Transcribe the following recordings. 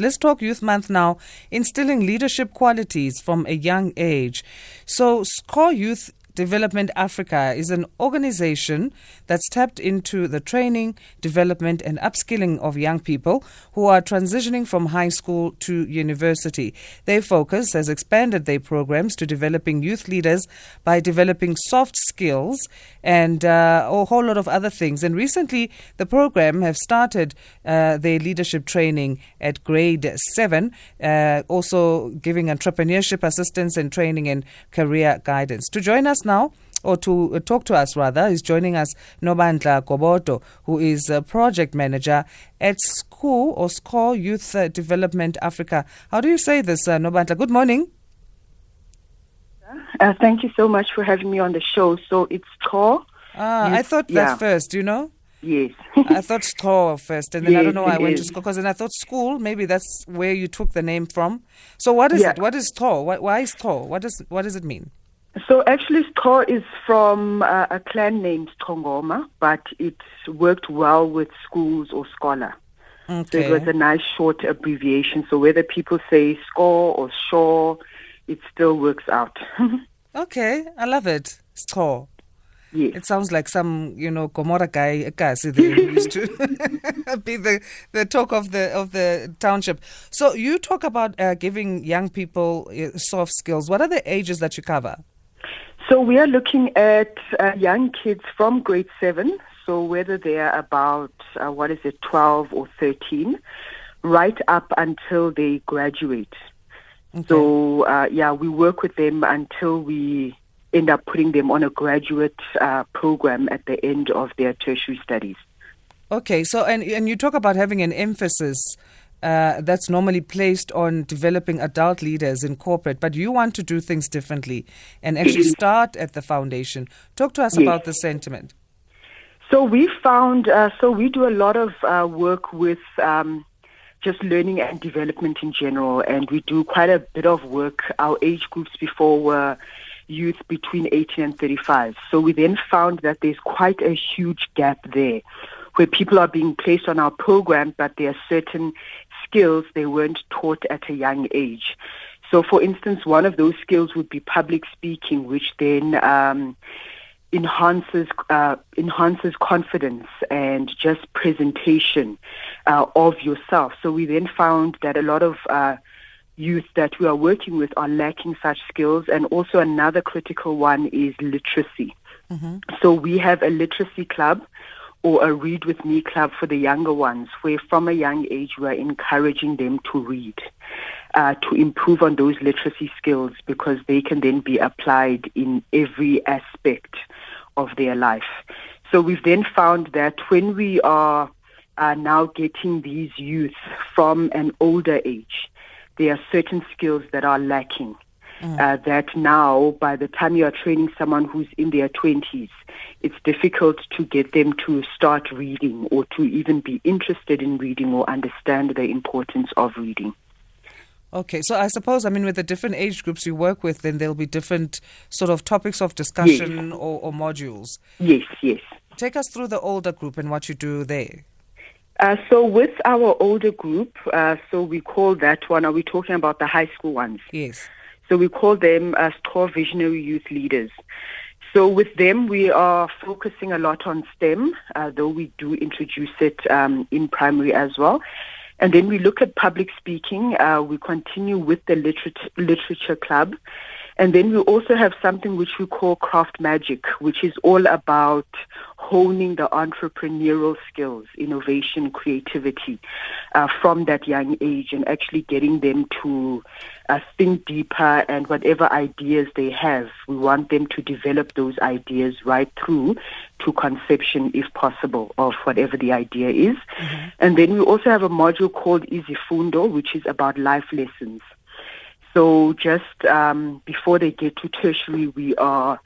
Let's talk Youth Month now, instilling leadership qualities from a young age. So, Scho'Youth Development Africa is an organization that's tapped into the training, development, and upskilling of young people who are transitioning from high school to university. Their focus has expanded their programs to developing youth leaders by developing soft skills and uh, a whole lot of other things. And recently, the program have started uh, their leadership training at grade seven, uh, also giving entrepreneurship assistance and training and career guidance. To join us now, or to uh, talk to us rather, is joining us Nobandla Gobodo who is a project manager at school or Scho'Youth uh, Development Africa. How do you say this, uh, Nobandla? Good morning. Uh, thank you so much for having me on the show. So it's SCORE. Ah, I thought that yeah. first, you know? Yes. I thought SCORE first, and then I don't know why I went to is. SCORE because then I thought school. Maybe that's where you took the name from. So what is Yeah. it? What is SCORE? Why, why is SCORE? What does what does it mean? So actually, SCORE is from uh, a clan named Tongoma, but it worked well with schools or scholar. So Okay. it was a nice short abbreviation. So whether people say SCORE or SHORE, it still works out. okay, I love it. SCORE. yes. It sounds like some, you know, Gomora guy, Kasi, they used to be the, the talk of the of the township. So you talk about uh, giving young people uh, soft skills. What are the ages that you cover? So we are looking at uh, young kids from grade seven. So whether they are about uh, what is it, twelve or thirteen, right up until they graduate. So uh, yeah, we work with them until we end up putting them on a graduate uh, program at the end of their tertiary studies. Okay, so and and you talk about having an emphasis uh, that's normally placed on developing adult leaders in corporate, but you want to do things differently and actually start at the foundation. Talk to us Yes. about the sentiment. So we found, uh, so we do a lot of uh, work with um, just learning and development in general, and we do quite a bit of work. Our age groups before were youth between 18 and 35. So we then found that there's quite a huge gap there where people are being placed on our program, but there are certain skills they weren't taught at a young age. So, for instance, one of those skills would be public speaking, which then um, enhances uh, enhances confidence and just presentation uh, of yourself. So we then found that a lot of uh, youth that we are working with are lacking such skills, and also another critical one is literacy. So we have a literacy club or a read with me club for the younger ones, where from a young age we are encouraging them to read. Uh, to improve on those literacy skills because they can then be applied in every aspect of their life. So we've then found that when we are uh, now getting these youth from an older age, there are certain skills that are lacking. Uh, that now, by the time you are training someone who's in their 20s, it's difficult to get them to start reading or to even be interested in reading or understand the importance of reading. Okay, so I suppose, I mean, with the different age groups you work with, then there'll be different sort of topics of discussion or, or modules. Yes, yes. Take us through the older group and what you do there. Uh, so with our older group, uh, so we call that one, are we talking about the high school ones? Yes. So we call them uh, STORE Visionary Youth Leaders. So with them, we are focusing a lot on STEM, uh, though we do introduce it um, in primary as well. And then we look at public speaking. Uh, we continue with the literat- literature club. And then we also have something which we call craft magic, which is all about honing the entrepreneurial skills, innovation, creativity uh, from that young age and actually getting them to uh, think deeper and whatever ideas they have, we want them to develop those ideas right through to conception, if possible, of whatever the idea is. And then we also have a module called Izifundo, which is about life lessons. So just um, before they get to tertiary, we are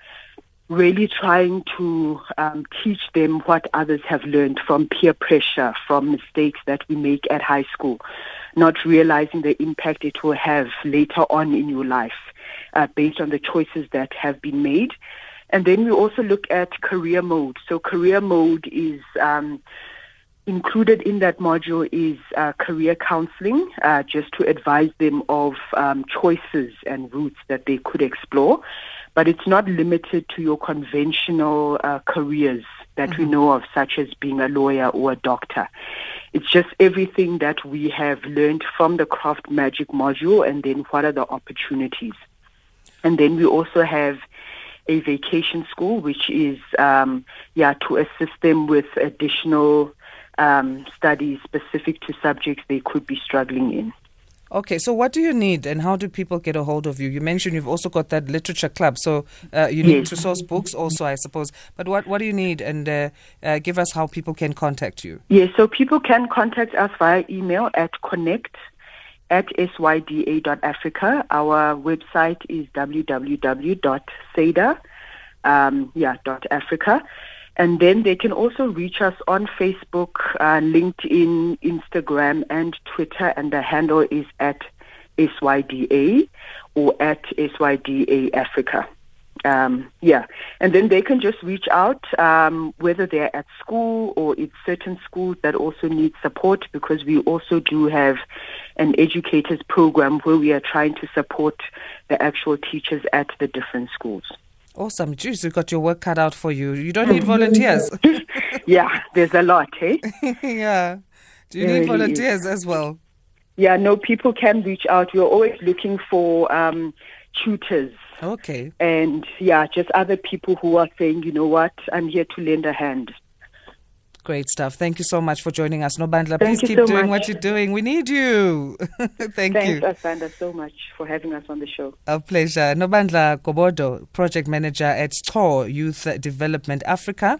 really trying to um, teach them what others have learned from peer pressure, from mistakes that we make at high school, not realizing the impact it will have later on in your life uh, based on the choices that have been made. And then we also look at career mode. So career mode is um, included in that module is uh, career counseling, uh, just to advise them of um, choices and routes that they could explore. But it's not limited to your conventional uh, careers that mm-hmm. we know of, such as being a lawyer or a doctor. It's just everything that we have learned from the craft magic module and then what are the opportunities. And then we also have a vacation school, which is, um, yeah, to assist them with additional um, studies specific to subjects they could be struggling in. Okay, so what do you need and how do people get a hold of you? You mentioned you've also got that literature club, so uh, you need yes. to source books also, I suppose. But what, what do you need and uh, uh, give us how people can contact you? Yes, so people can contact us via email at connect at syda.africa. Our website is www.syda, um, yeah, .africa. And then they can also reach us on Facebook, uh, LinkedIn, Instagram, and Twitter. And the handle is at SYDA or at SYDA Africa. Um, yeah, and then they can just reach out, um, whether they're at school or it's certain schools that also need support because we also do have an educators program where we are trying to support the actual teachers at the different schools. Awesome. Jeez, you got your work cut out for you. You don't need volunteers. yeah, there's a lot, eh? yeah. Do you need volunteers as well? Yeah, no, people can reach out. We're always looking for um, tutors. Okay. And yeah, just other people who are saying, you know what, I'm here to lend a hand. Great stuff. Thank you so much for joining us. Nobandla, please keep so doing much. what you're doing. We need you. Thank Thanks, you. Thanks, Asanda, so much for having us on the show. A pleasure. Nobandla Gobodo, Project Manager at SCHO Youth Development Africa.